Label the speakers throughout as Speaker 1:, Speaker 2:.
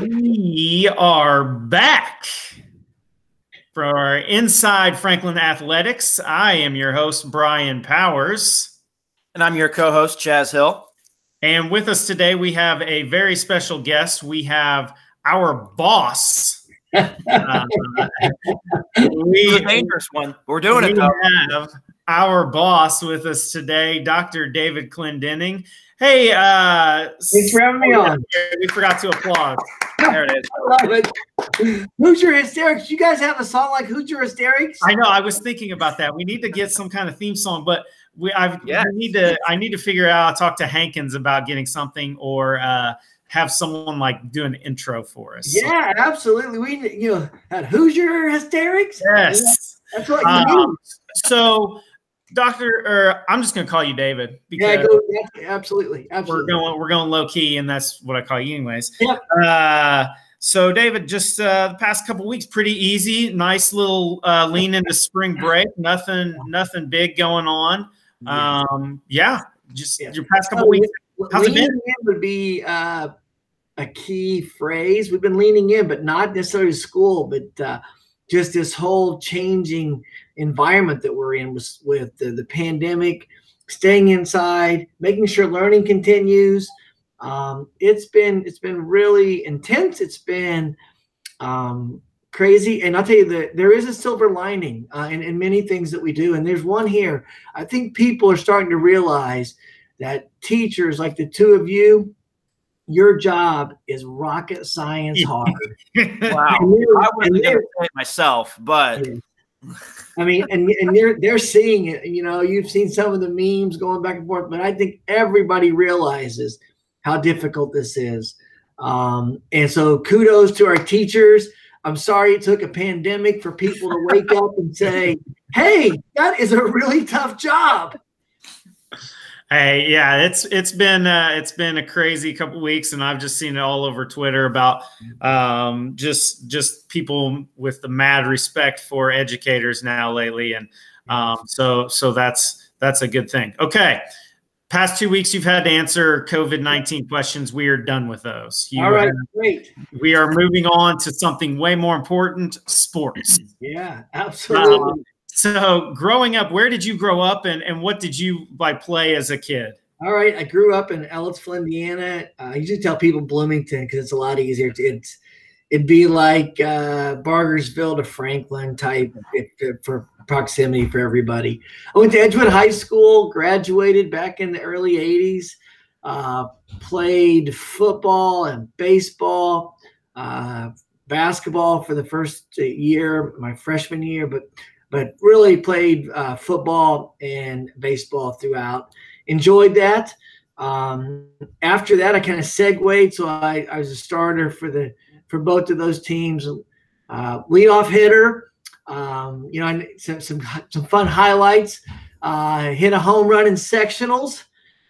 Speaker 1: We are back for our Inside Franklin Athletics. I am your host, Brian Powers.
Speaker 2: And I'm your co host, Chaz Hill.
Speaker 1: And with us today, we have a very special guest. We have our boss. uh,
Speaker 2: we, a dangerous one. We're doing
Speaker 1: we
Speaker 2: it though.
Speaker 1: have our boss with us today, Dr. David Clendenning. Hey, uh,
Speaker 3: thanks for having me on.
Speaker 1: We forgot to applaud.
Speaker 2: There it is.
Speaker 3: I love it. Hoosier Hysterics. You guys have a song like Hoosier Hysterics?
Speaker 1: I know. I was thinking about that. We need to get some kind of theme song, but we I yes. need to. I need to figure out. Talk to Hankins about getting something or. uh have someone like do an intro for us.
Speaker 3: Yeah, so. absolutely. We you know at Hoosier Hysterics.
Speaker 1: Yes,
Speaker 3: that's what you um, need.
Speaker 1: So Doctor, or I'm just going to call you David.
Speaker 3: Yeah, go, absolutely, absolutely.
Speaker 1: We're going, we're going low key, and that's what I call you, anyways.
Speaker 3: Yep.
Speaker 1: Uh, so, David, just uh, the past couple weeks, pretty easy. Nice little uh, lean into spring break. Nothing, nothing big going on. Um, yeah, just yeah. your past couple weeks.
Speaker 3: How's leaning in would be uh, a key phrase. We've been leaning in, but not necessarily school, but uh, just this whole changing environment that we're in with, with the, the pandemic, staying inside, making sure learning continues. Um, it's been it's been really intense. It's been um, crazy, and I'll tell you that there is a silver lining uh, in, in many things that we do, and there's one here. I think people are starting to realize that teachers like the two of you your job is rocket science hard.
Speaker 2: wow. I wasn't going to say it myself, but
Speaker 3: I mean, and, and they're they're seeing it. You know, you've seen some of the memes going back and forth, but I think everybody realizes how difficult this is. Um, and so, kudos to our teachers. I'm sorry it took a pandemic for people to wake up and say, "Hey, that is a really tough job."
Speaker 1: Hey, yeah, it's it's been uh, it's been a crazy couple weeks, and I've just seen it all over Twitter about um, just just people with the mad respect for educators now lately, and um, so so that's that's a good thing. Okay, past two weeks you've had to answer COVID nineteen questions. We are done with those.
Speaker 3: You all right, great.
Speaker 1: We are moving on to something way more important: sports.
Speaker 3: Yeah, absolutely. Um,
Speaker 1: so, growing up, where did you grow up, and and what did you by play as a kid?
Speaker 3: All right, I grew up in Ellettsville, Indiana. Uh, I usually tell people Bloomington because it's a lot easier. To, it's it'd be like uh, Bargersville to Franklin type it, it, for proximity for everybody. I went to Edgewood High School, graduated back in the early '80s. Uh, played football and baseball, uh, basketball for the first year, my freshman year, but but really played uh, football and baseball throughout. Enjoyed that. Um, after that, I kind of segued, so I, I, was a starter for the for both of those teams. Uh, leadoff hitter. Um, you know, some, some some fun highlights. Uh, hit a home run in sectionals.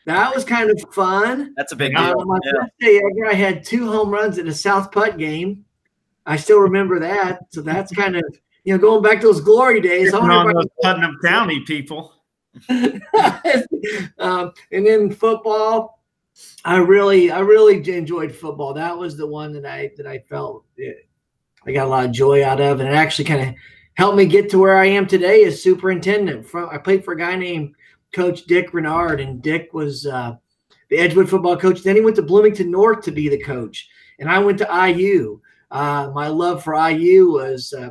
Speaker 3: That was kind of fun.
Speaker 2: That's a big deal.
Speaker 3: Uh, my yeah. first day I had two home runs in a South Putt game. I still remember that. So that's kind of you know, going back to those glory days.
Speaker 1: On those Putnam County people.
Speaker 3: um, and then football, I really, I really enjoyed football. That was the one that I that I felt it, I got a lot of joy out of, and it actually kind of helped me get to where I am today as superintendent. From I played for a guy named Coach Dick Renard, and Dick was uh, the Edgewood football coach. Then he went to Bloomington North to be the coach, and I went to IU. Uh, my love for IU was uh,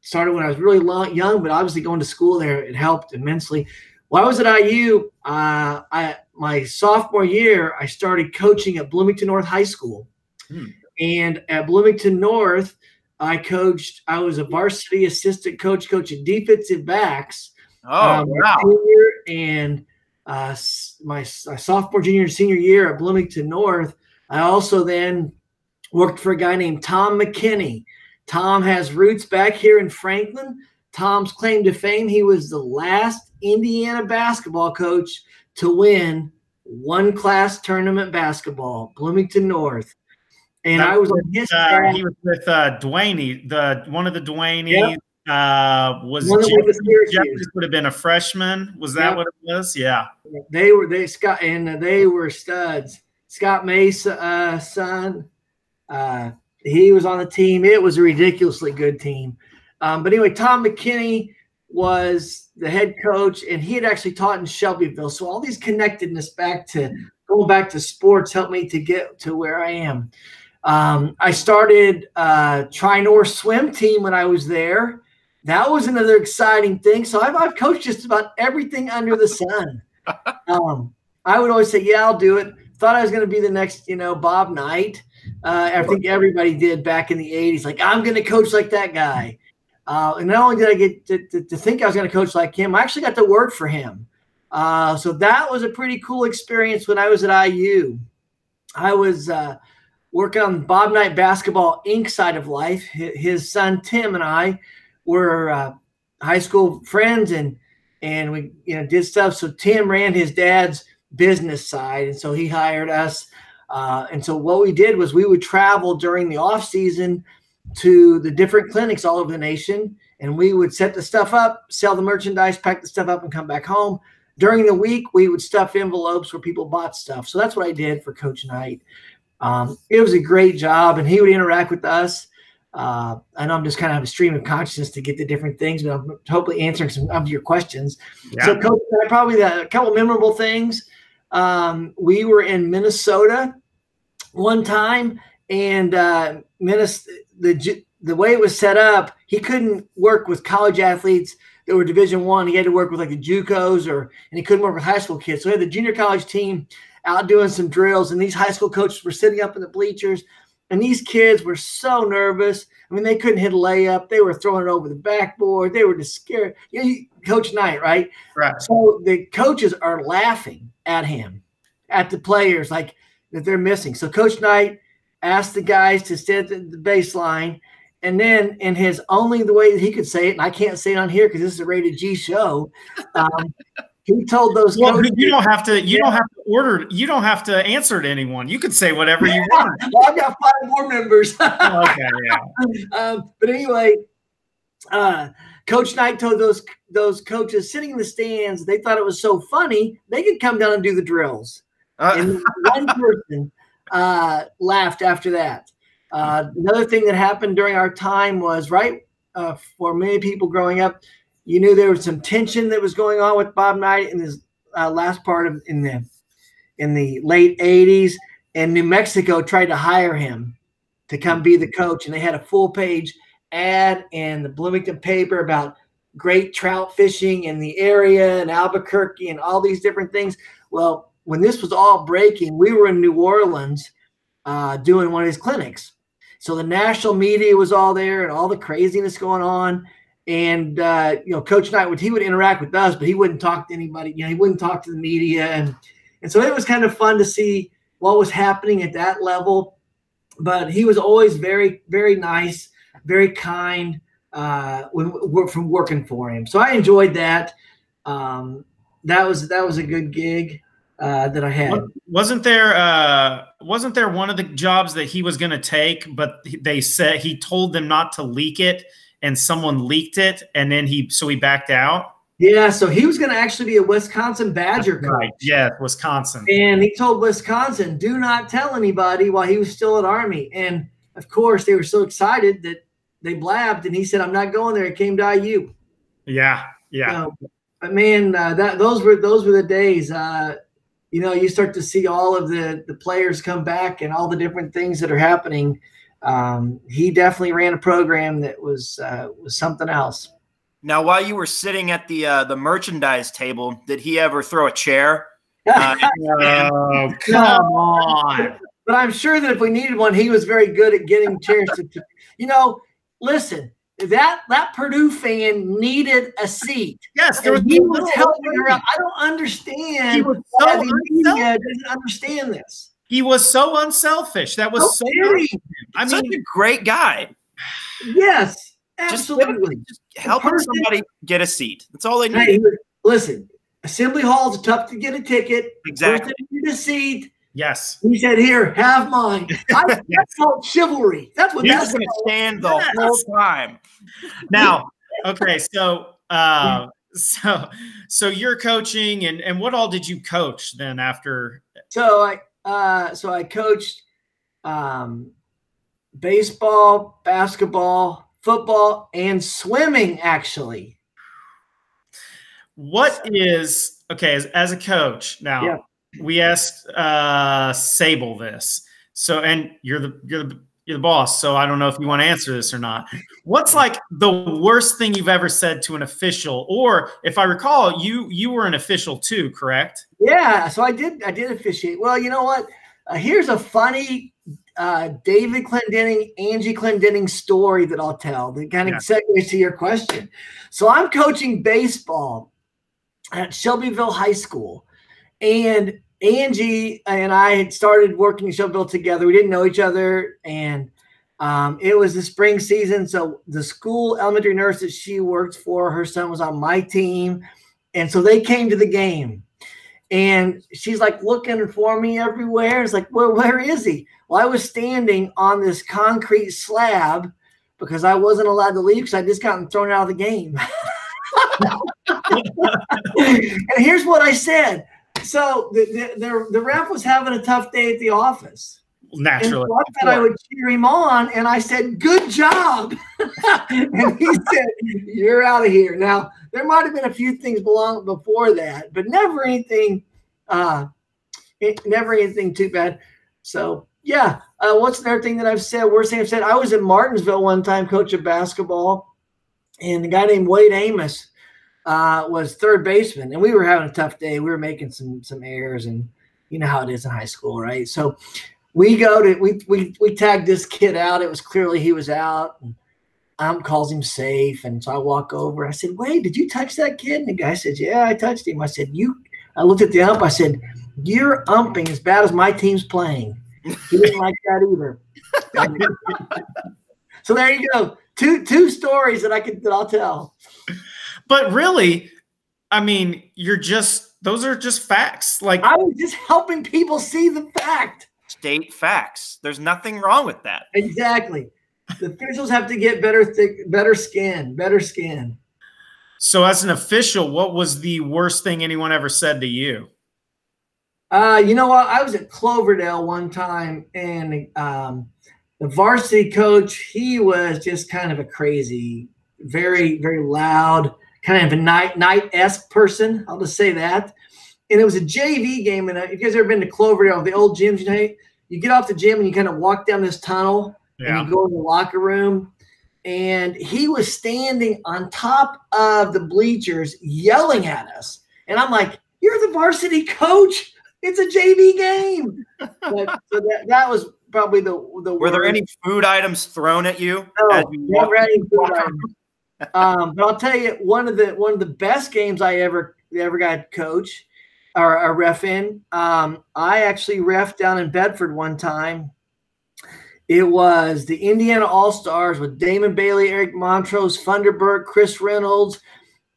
Speaker 3: started when I was really long, young, but obviously going to school there, it helped immensely. While I was at IU, uh, I my sophomore year, I started coaching at Bloomington North High School. Hmm. And at Bloomington North, I coached, I was a varsity assistant coach coaching defensive backs.
Speaker 2: Oh, um, wow.
Speaker 3: And uh, my, my sophomore, junior, and senior year at Bloomington North, I also then worked for a guy named Tom McKinney. Tom has roots back here in Franklin. Tom's claim to fame, he was the last Indiana basketball coach to win one class tournament basketball, Bloomington North. And that I was
Speaker 1: on his uh, He was with uh, Dwayne, the one of the Dwayne. Yep. Uh, was Jeffries would have been a freshman. Was that yep. what it was? Yeah.
Speaker 3: They were they Scott and they were studs. Scott Mason uh, son. Uh, he was on the team. It was a ridiculously good team. Um, but anyway, Tom McKinney was the head coach, and he had actually taught in Shelbyville. So all these connectedness back to going back to sports helped me to get to where I am. Um, I started uh, Tri-North swim team when I was there. That was another exciting thing. So I've, I've coached just about everything under the sun. Um, I would always say, "Yeah, I'll do it." Thought I was going to be the next, you know, Bob Knight. Uh, I think everybody did back in the '80s. Like, I'm going to coach like that guy. Uh, and not only did I get to, to, to think I was going to coach like him, I actually got to work for him. Uh, so that was a pretty cool experience when I was at IU. I was uh, working on Bob Knight Basketball Inc. side of life. His son Tim and I were uh, high school friends, and and we you know did stuff. So Tim ran his dad's business side, and so he hired us. Uh, and so what we did was we would travel during the off season to the different clinics all over the nation and we would set the stuff up, sell the merchandise, pack the stuff up, and come back home. During the week, we would stuff envelopes where people bought stuff. So that's what I did for Coach Knight. Um, it was a great job, and he would interact with us. Uh, I know I'm just kind of a stream of consciousness to get the different things, but I'm hopefully answering some of your questions. Yeah. So, Coach, probably the, a couple memorable things. Um, we were in Minnesota one time, and uh, Minnesota the the way it was set up, he couldn't work with college athletes that were Division One. He had to work with like the JUCOs, or and he couldn't work with high school kids. So he had the junior college team out doing some drills, and these high school coaches were sitting up in the bleachers, and these kids were so nervous. I mean, they couldn't hit a layup. They were throwing it over the backboard. They were just scared. You know, Coach Knight, right?
Speaker 1: Right.
Speaker 3: So the coaches are laughing at him, at the players, like that they're missing. So Coach Knight asked the guys to sit at the baseline. And then, in his only the way that he could say it, and I can't say it on here because this is a rated G show. Um, he told those.
Speaker 1: Well, you don't have to. You yeah. don't have to order. You don't have to answer to anyone. You can say whatever you want.
Speaker 3: well, I've got five more members.
Speaker 1: okay, yeah.
Speaker 3: Um, but anyway, uh, Coach Knight told those those coaches sitting in the stands. They thought it was so funny they could come down and do the drills. Uh- and one person uh, laughed after that. Uh, another thing that happened during our time was right uh, for many people growing up, you knew there was some tension that was going on with Bob Knight in his uh, last part of in the in the late '80s, and New Mexico tried to hire him to come be the coach, and they had a full page ad in the Bloomington paper about great trout fishing in the area and Albuquerque and all these different things. Well, when this was all breaking, we were in New Orleans uh, doing one of his clinics. So the national media was all there and all the craziness going on. And uh, you know, Coach Knight would he would interact with us, but he wouldn't talk to anybody. You know, he wouldn't talk to the media, and and so it was kind of fun to see what was happening at that level. But he was always very, very nice, very kind uh, when from working for him. So I enjoyed that. Um, that was that was a good gig uh, that I had.
Speaker 1: Wasn't there uh, wasn't there one of the jobs that he was going to take, but they said he told them not to leak it, and someone leaked it, and then he so he backed out.
Speaker 3: Yeah, so he was going to actually be a Wisconsin Badger coach. Right.
Speaker 1: Yeah, Wisconsin.
Speaker 3: And he told Wisconsin, "Do not tell anybody," while he was still at Army. And of course, they were so excited that they blabbed, and he said, "I'm not going there." It came to IU.
Speaker 1: Yeah, yeah.
Speaker 3: So, but man, uh, that those were those were the days. Uh, you know, you start to see all of the the players come back and all the different things that are happening. Um, he definitely ran a program that was uh, was something else.
Speaker 2: Now, while you were sitting at the uh, the merchandise table, did he ever throw a chair? Uh,
Speaker 1: oh, come on!
Speaker 3: But I'm sure that if we needed one, he was very good at getting chairs. To, you know, listen, that that Purdue fan needed a seat.
Speaker 1: Yes, there
Speaker 3: was he was helping her out. I don't understand he was so why the media doesn't understand this.
Speaker 1: He was so unselfish. That was so.
Speaker 2: I mean, Such a great guy.
Speaker 3: Yes, absolutely.
Speaker 2: Just, just helping somebody get a seat. That's all they need.
Speaker 3: Hey, listen, Assembly Hall is tough to get a ticket.
Speaker 2: Exactly.
Speaker 3: Get a seat.
Speaker 1: Yes.
Speaker 3: He said, "Here, have mine." I, that's called chivalry. That's what.
Speaker 2: He's going to stand the yes. whole time.
Speaker 1: Now, okay, so uh, so so you're coaching, and and what all did you coach then after?
Speaker 3: So I uh, so I coached um, baseball, basketball, football, and swimming. Actually,
Speaker 1: what is okay as, as a coach now?
Speaker 3: Yeah.
Speaker 1: We asked uh, Sable this. So, and you're the you're the you're the boss. So I don't know if you want to answer this or not. What's like the worst thing you've ever said to an official? Or if I recall, you you were an official too, correct?
Speaker 3: Yeah, so I did. I did officiate. Well, you know what? Uh, here's a funny uh, David Clendenning, Angie Clendenning story that I'll tell that kind of
Speaker 1: Yeah.
Speaker 3: segues to your question. So I'm coaching baseball at Shelbyville High School, and Angie and I had started working in Shelbyville together. We didn't know each other, and um, it was the spring season. So the school elementary nurse that she worked for, her son was on my team, and so they came to the game. And she's like looking for me everywhere. It's like, well, where is he? Well, I was standing on this concrete slab because I wasn't allowed to leave because I just gotten thrown out of the game. and here's what I said. So the, the, the, the ref was having a tough day at the office. And
Speaker 1: Naturally.
Speaker 3: so I would cheer him on, and I said, "Good job," and he said, "You're out of here." Now there might have been a few things belong before that, but never anything, uh, it, never anything too bad. So yeah, uh, what's another thing that I've said? Worst thing I've said. I was in Martinsville one time, coach of basketball, and a guy named Wade Amos uh, was third baseman, and we were having a tough day. We were making some some errors, and you know how it is in high school, right? So we go to we we we tagged this kid out. It was clearly he was out. And um calls him safe, and so I walk over. I said, "Wait, did you touch that kid?" And the guy says, "Yeah, I touched him." I said, "You." I looked at the ump. I said, "You're umping as bad as my team's playing." He didn't like that either. so there you go. Two two stories that I could that I'll tell.
Speaker 1: But really, I mean, you're just those are just facts. Like
Speaker 3: I was just helping people see the fact.
Speaker 2: State facts. There's nothing wrong with that.
Speaker 3: Exactly. The officials have to get better thick, better skin, better skin.
Speaker 1: so as an official, what was the worst thing anyone ever said to you?
Speaker 3: Uh, you know what? I was at Cloverdale one time, and um, the varsity coach, he was just kind of a crazy, very, very loud, kind of a Knight Knight esque person. I'll just say that. And it was a JV game, and uh, if you guys ever been to Cloverdale, the old gyms, you know, you get off the gym and you kind of walk down this tunnel,
Speaker 1: Yeah.
Speaker 3: and you go in the locker room. And he was standing on top of the bleachers yelling at us. And I'm like, You're the varsity coach. It's a JV game. But, so that, that was probably the the
Speaker 2: Were there any food items thrown at you?
Speaker 3: No,
Speaker 2: as you
Speaker 3: never had any food items. um, but I'll tell you one of the one of the best games I ever ever got to coach or a ref in. Um, I actually ref down in Bedford one time. It was the Indiana All Stars with Damon Bailey, Eric Montross, Funderburke, Chris Reynolds,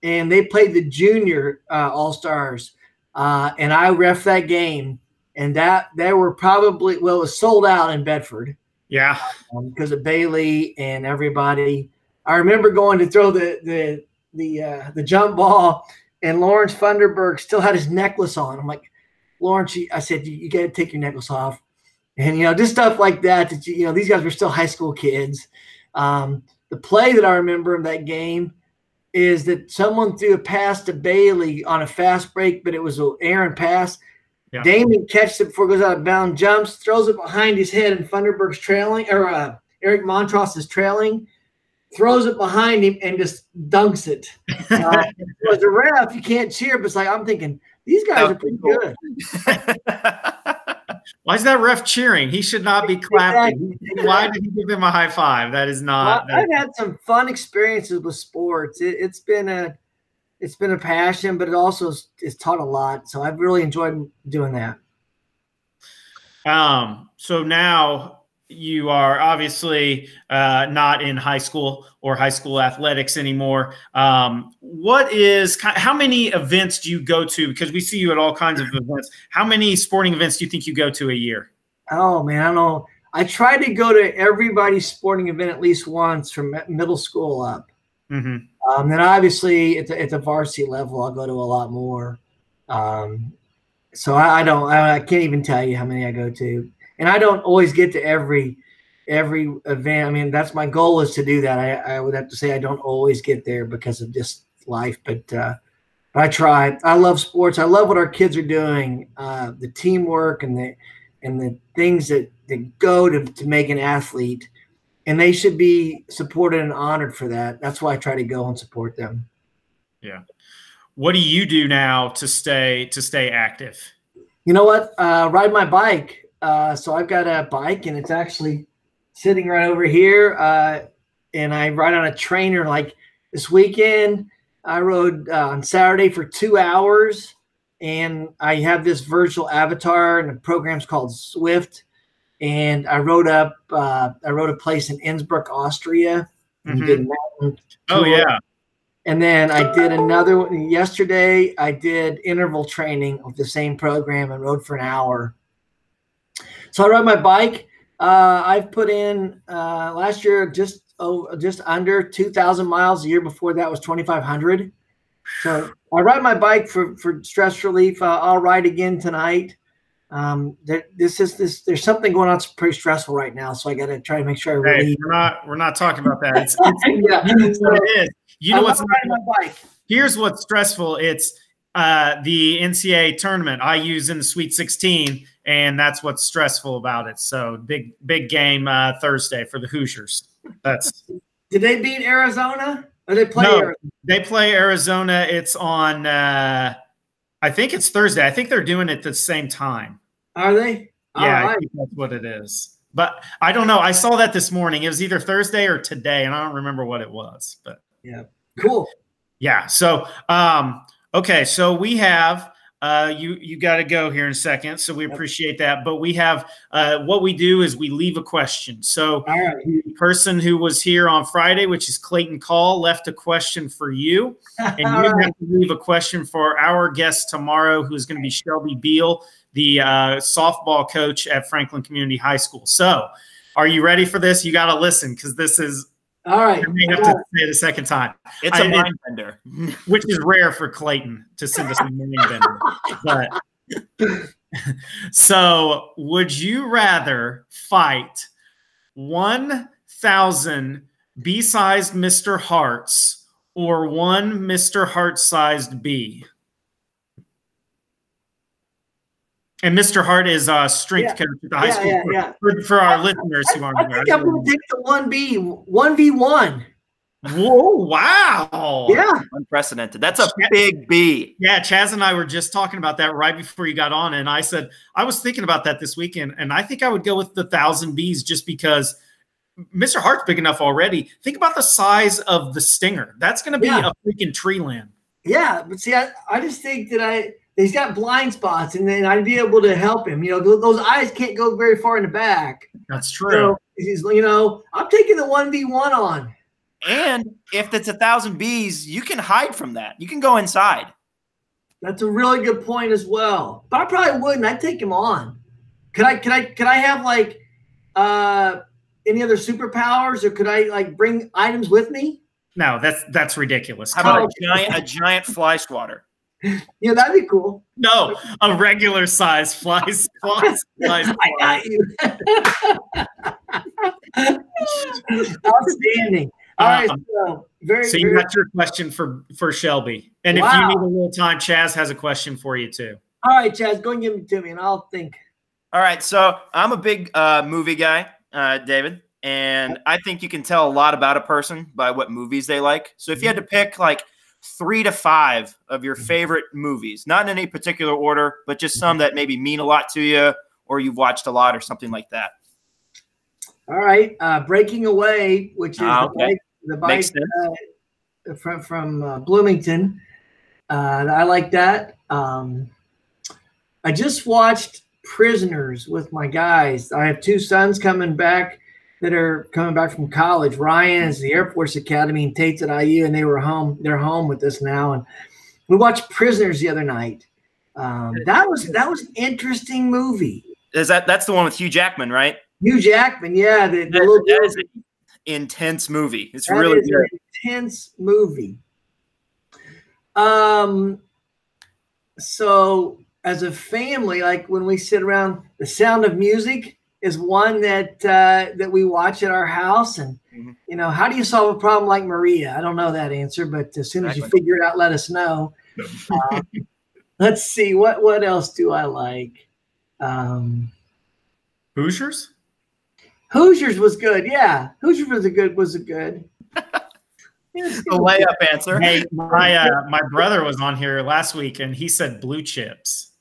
Speaker 3: and they played the junior uh, All Stars. Uh, and I ref that game, and that they were probably well, it was sold out in Bedford
Speaker 1: Yeah.
Speaker 3: because of Bailey and everybody. I remember going to throw the the the uh, the jump ball, and Lawrence Funderburke still had his necklace on. I'm like, Lawrence, I said, you, you got to take your necklace off, and you know, just stuff like that. That you, you know, these guys were still high school kids. Um, the play that I remember in that game is that someone threw a pass to Bailey on a fast break, but it was an errant pass.
Speaker 1: Yeah.
Speaker 3: Damon catches it before it goes out of bounds, jumps, throws it behind his head, and Funderburke's trailing, or uh, Eric Montross is trailing, throws it behind him, and just dunks it. Uh, as a ref, you can't cheer, but it's like I'm thinking these guys are pretty good.
Speaker 1: Why is that ref cheering? He should not be clapping.
Speaker 3: Exactly.
Speaker 1: Why did he give him a high five? That is not.
Speaker 3: Well, I've had some fun experiences with sports. It, it's been a it's been a passion, but it also is, has taught a lot. So I've really enjoyed doing that.
Speaker 1: Um, so now you are obviously uh, not in high school or high school athletics anymore. Um, what is how many events do you go to? Because we see you at all kinds of events. How many sporting events do you think you go to a year?
Speaker 3: Oh man, I don't know. I try to go to everybody's sporting event at least once from middle school up.
Speaker 1: hmm
Speaker 3: Um, then obviously at the, at the varsity level, I'll go to a lot more. Um, so I, I don't. I, I can't even tell you how many I go to, and I don't always get to every every event. I mean, that's my goal is to do that. I, I would have to say I don't always get there because of just life, but uh, but I try. I love sports. I love what our kids are doing, uh, the teamwork and the and the things that, that go to, to make an athlete. And they should be supported and honored for that. That's why I try to go and support them.
Speaker 1: Yeah. What do you do now to stay to stay active?
Speaker 3: You know what? Uh, ride my bike. Uh, so I've got a bike and it's actually sitting right over here. Uh, and I ride on a trainer like this weekend. I rode uh, on Saturday for two hours, and I have this virtual avatar, and the program's called Zwift. And I rode up. Uh, I rode a place in Innsbruck, Austria.
Speaker 1: Mhm.
Speaker 3: did mountain
Speaker 1: Oh yeah.
Speaker 3: And then I did another one yesterday. I did interval training of the same program and rode for an hour. So I ride my bike. Uh, I've put in uh, last year just oh, just under 2,000 miles. The year before that was 2,500. So I ride my bike for, for stress relief. Uh, I'll ride again tonight. Um, there, this is this. There's something going on. It's pretty stressful right now, so I got to try to make sure I
Speaker 1: Hey,
Speaker 3: really.
Speaker 1: we're not we're not talking about that. It's, it's,
Speaker 3: yeah.
Speaker 1: it's what it is. You know
Speaker 3: I'm
Speaker 1: what's
Speaker 3: riding my bike.
Speaker 1: here's what's stressful. It's uh, the NCAA tournament. IU's in the Sweet 16, and that's what's stressful about it. So big big game uh, Thursday for the Hoosiers. That's
Speaker 3: Did they beat Arizona? Or they play
Speaker 1: No.
Speaker 3: Arizona?
Speaker 1: they play Arizona. It's on. Uh, I think it's Thursday. I think they're doing it at the same time.
Speaker 3: Are they?
Speaker 1: Yeah, I
Speaker 3: right.
Speaker 1: think that's what it is. But I don't know. I saw that this morning. It was either Thursday or today, and I don't remember what it was. But yeah,
Speaker 3: Cool.
Speaker 1: yeah. So um, okay. So we have uh, you you got to go here in a second. So we appreciate that. But we have uh, what we do is we leave a question. So
Speaker 3: right.
Speaker 1: the person who was here on Friday, which is Clayton Call, left a question for you. And you
Speaker 3: right.
Speaker 1: have to leave a question for our guest tomorrow, who's going to be Shelby Beal, the uh, softball coach at Franklin Community High School. So, are you ready for this? You got to listen because this is,
Speaker 3: All right.
Speaker 1: I may have to say it a second time,
Speaker 2: It's
Speaker 1: I-
Speaker 2: a mind bender.
Speaker 1: which is rare for Clayton to send us a mind bender. But so, would you rather fight 1,000 B sized Mr. Harts or one Mr. Hart sized bee? And Mr. Hart is a strength
Speaker 3: Yeah.
Speaker 1: coach at the high
Speaker 3: Yeah,
Speaker 1: school.
Speaker 3: yeah,
Speaker 1: for-
Speaker 3: yeah.
Speaker 1: For, for our listeners who
Speaker 3: I
Speaker 1: aren't
Speaker 3: think
Speaker 1: aware.
Speaker 3: I'm going to take the 1B, 1v1.
Speaker 1: Whoa, wow.
Speaker 3: Yeah.
Speaker 2: Unprecedented. That's a big B.
Speaker 1: Yeah, Chaz and I were just talking about that right before you got on, and I said I was thinking about that this weekend, and I think I would go with the thousand bees just because Mr. Hart's big enough already. Think about the size of the stinger. That's going to be
Speaker 3: Yeah.
Speaker 1: a freaking tree limb.
Speaker 3: Yeah. But see, I, I just think that I he's got blind spots and then I'd be able to help him. You know, those eyes can't go very far in the back.
Speaker 1: That's true.
Speaker 3: So he's, you know, I'm taking the 1v1 on.
Speaker 2: And if it's a thousand bees, you can hide from that. You can go inside.
Speaker 3: That's a really good point as well. But I probably wouldn't. I'd take him on. Could I? Could I? Could I have like uh any other superpowers, or could I like bring items with me?
Speaker 1: no, that's that's ridiculous.
Speaker 2: How about
Speaker 3: Oh.
Speaker 2: a giant, a giant fly swatter?
Speaker 3: Yeah, that'd be cool.
Speaker 1: no, a regular size flies flies flies.
Speaker 3: I got you. Outstanding. All right,
Speaker 1: Um,
Speaker 3: so very,
Speaker 1: So you
Speaker 3: very
Speaker 1: got your question for for Shelby, and if you need a little time, Chaz has a question for you too.
Speaker 3: all right, Chaz, go and give it to me, and I'll think.
Speaker 2: All right, so I'm a big uh, movie guy, uh, David, and I think you can tell a lot about a person by what movies they like. So if you had to pick like three to five of your favorite movies, not in any particular order, but just some that maybe mean a lot to you or you've watched a lot or something like that.
Speaker 3: All right, uh, breaking away, which is
Speaker 2: Ah,
Speaker 3: the bike, the bike uh, from from uh, Bloomington. Uh, I like that. Um, I just watched Prisoners with my guys. I have two sons coming back that are coming back from college. Ryan's is the Air Force Academy and Tate's at IU, and they were home. They're home with us now, and we watched Prisoners the other night. Um, that was that was an interesting movie.
Speaker 2: Is that that's the one with Hugh Jackman, right?
Speaker 3: Hugh Jackman, yeah, the, the
Speaker 2: That-
Speaker 3: little
Speaker 2: that is an intense movie. It's really good.
Speaker 3: an intense movie. Um, so as a family, like when we sit around, The Sound of Music is one that uh, that we watch at our house. And
Speaker 2: Mhm.
Speaker 3: you know, how do you solve a problem like Maria? I don't know that answer, but as soon as you figure it out, let us know. Uh, let's see what what else do I like. Um,
Speaker 1: Hoosiers?
Speaker 3: Hoosiers was good. Yeah, Hoosiers was a good was a good. It's
Speaker 2: The
Speaker 3: good.
Speaker 2: layup answer.
Speaker 1: Hey, my uh, my brother was on here last week and he said blue chips.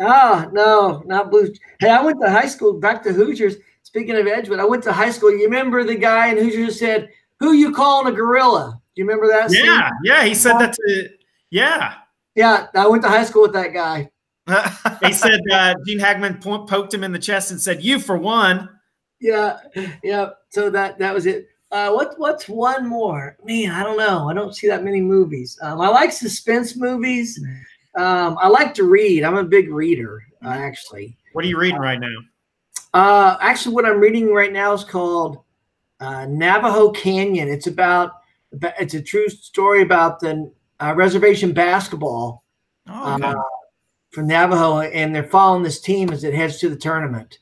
Speaker 3: Ah, no, not blue. Hey, I went to high school. Back to Hoosiers. Speaking of Edgewood, I went to high school. You remember the guy in Hoosiers who said, "Who you calling a gorilla?" Do you remember that? scene?
Speaker 1: Yeah, yeah, he said that to yeah.
Speaker 3: yeah. I went to high school with that guy.
Speaker 1: He said uh, Gene Hackman po- poked him in the chest and said, "You for one."
Speaker 3: Yeah, yeah. So that that was it. Uh, what what's one more? Man, I don't know. I don't see that many movies. Um, I like suspense movies. Um, I like to read. I'm a big reader, uh, actually.
Speaker 1: What are you reading right now?
Speaker 3: Uh, actually, what I'm reading right now is called uh, Navajo Canyon. It's about it's a true story about the uh, reservation basketball
Speaker 1: Oh, good.
Speaker 3: uh, from Navajo, and they're following this team as it heads to the tournament.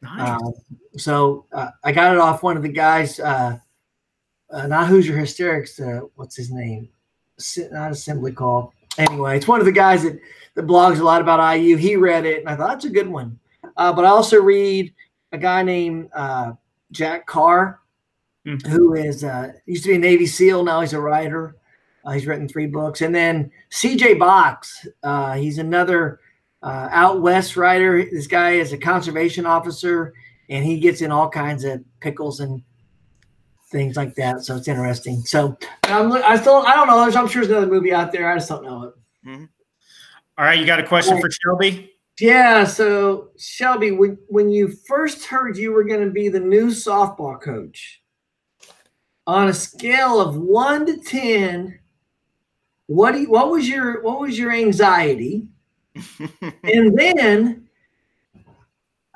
Speaker 1: nice.
Speaker 3: Uh, so uh, I got it off one of the guys, uh, uh, not Hoosier Hysterics. Uh, what's his name? Not Assembly Call. Anyway, it's one of the guys that, that blogs a lot about IU. He read it, and I thought that's a good one. Uh, but I also read a guy named uh, Jack Carr,
Speaker 1: Mhm.
Speaker 3: who is uh, used to be a Navy SEAL. Now he's a writer. Uh, he's written three books, and then C.J. Box. Uh, he's another uh, out west writer. This guy is a conservation officer, and he gets in all kinds of pickles and things like that. So it's interesting. So um, I'm, I still I don't know. I'm sure there's another movie out there. I just don't know it. Mm-hmm.
Speaker 1: All right, you got a question for Shelby?
Speaker 3: Yeah. So Shelby, when when you first heard you were going to be the new softball coach, on a scale of one to ten, what do you, what was your what was your anxiety? and then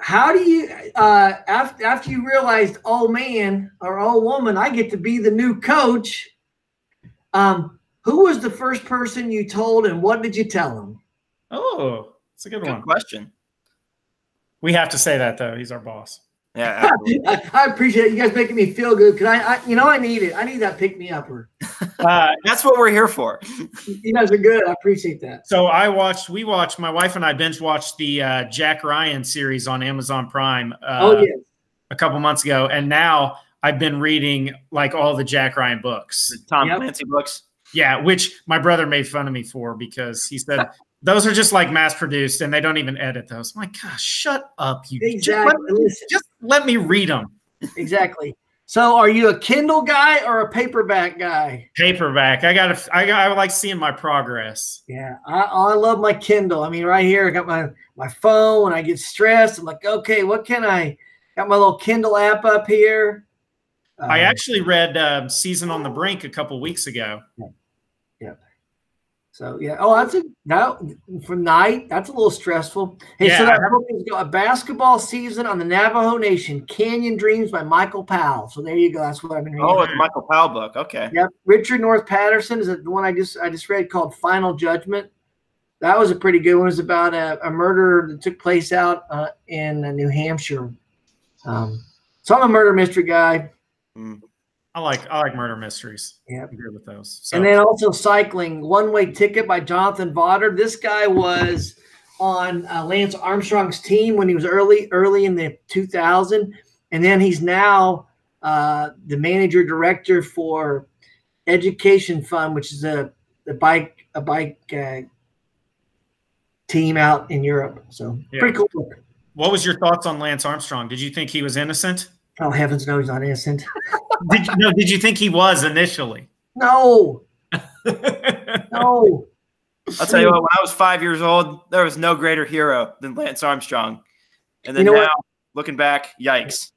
Speaker 3: how do you uh after after you realized oh man or oh woman i get to be the new coach um who was the first person you told and what did you tell them
Speaker 1: Oh, it's a good
Speaker 2: Good
Speaker 1: one.
Speaker 2: question.
Speaker 1: We have to say that though. He's our boss.
Speaker 2: Yeah.
Speaker 3: I, I appreciate you guys making me feel good because I, I you know i need it i need that pick me upper
Speaker 1: Uh,
Speaker 2: That's what we're here for.
Speaker 3: you guys are good i appreciate that
Speaker 1: so I watched. We watched. My wife and I binge watched the uh, Jack Ryan series on Amazon Prime. Uh,
Speaker 3: oh yes
Speaker 1: a couple months ago, and now I've been reading like all the Jack Ryan books.
Speaker 2: The Tom
Speaker 3: Yep.
Speaker 2: Clancy books.
Speaker 1: Yeah, which my brother made fun of me for because he said those are just like mass produced and they don't even edit those. I'm like, gosh, shut up, you. Just let,
Speaker 3: exactly Listen,
Speaker 1: just let me read them.
Speaker 3: exactly so are you a kindle guy or a paperback guy
Speaker 1: Paperback. I got. I got. I like seeing my progress.
Speaker 3: Yeah, I, I love my Kindle. I mean, right here, I got my my phone. When I get stressed, I'm like, okay, what can I? Got my little Kindle app up here.
Speaker 1: I
Speaker 3: Um,
Speaker 1: actually read uh, "Season on the Brink" a couple weeks ago.
Speaker 3: So yeah. Oh, that's a no for night. That's a little stressful. Hey, so
Speaker 1: Yeah, I
Speaker 3: that is a basketball season on the Navajo Nation. Canyon Dreams by Michael Powell. So there you go. That's what I've been reading.
Speaker 2: Oh, it's Michael Powell book. Okay.
Speaker 3: Yep. Richard North Patterson is the one I just I just read called Final Judgment. That was a pretty good one. It was about a, a murder that took place out uh, in uh, New Hampshire. Um, so I'm a murder mystery guy,
Speaker 1: I like. I like murder mysteries. I'm good with those. So,
Speaker 3: and then also cycling. One Way Ticket by Jonathan Vaughters. This guy was on uh, Lance Armstrong's team when he was early early in the 2000, and then he's now uh, the manager director for Education Fund, which is a the bike a bike uh, team out in Europe. So
Speaker 1: Yeah.
Speaker 3: pretty cool.
Speaker 1: what was your thoughts on Lance Armstrong? Did you think he was innocent?
Speaker 3: Oh heavens, no, he's not innocent.
Speaker 1: Did you, no? Did you think he was initially?
Speaker 3: No, no.
Speaker 2: I'll tell you what, when I was five years old, there was no greater hero than Lance Armstrong. And then
Speaker 3: You know
Speaker 2: now,
Speaker 3: what?
Speaker 2: looking back, yikes.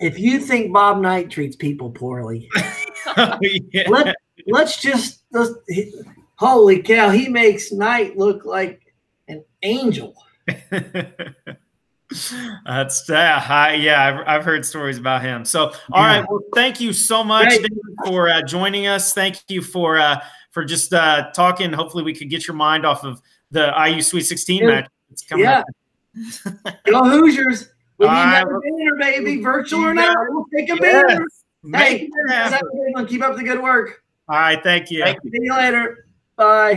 Speaker 3: If you think Bob Knight treats people poorly,
Speaker 1: Yeah.
Speaker 3: let let's just let's, holy cow he makes knight look like an angel
Speaker 1: That's yeah, I, yeah. I've, I've heard stories about him. So, all right. Well, thank you so much David, for uh, joining us. Thank you for uh, for just uh, talking. Hopefully, we could get your mind off of the IU Sweet 16
Speaker 3: Yeah.
Speaker 1: match. It's coming
Speaker 3: Yeah.
Speaker 1: up.
Speaker 3: Go Hoosiers. We need
Speaker 1: All right.
Speaker 3: another banner, baby. Virtual or not, we'll take a
Speaker 1: Yes.
Speaker 3: banner.
Speaker 1: Make
Speaker 3: Hey,
Speaker 1: it
Speaker 3: guys, have
Speaker 1: happen.
Speaker 3: a good one. Keep up the good work.
Speaker 1: All right, thank you.
Speaker 2: Thank you.
Speaker 3: See you later. Bye.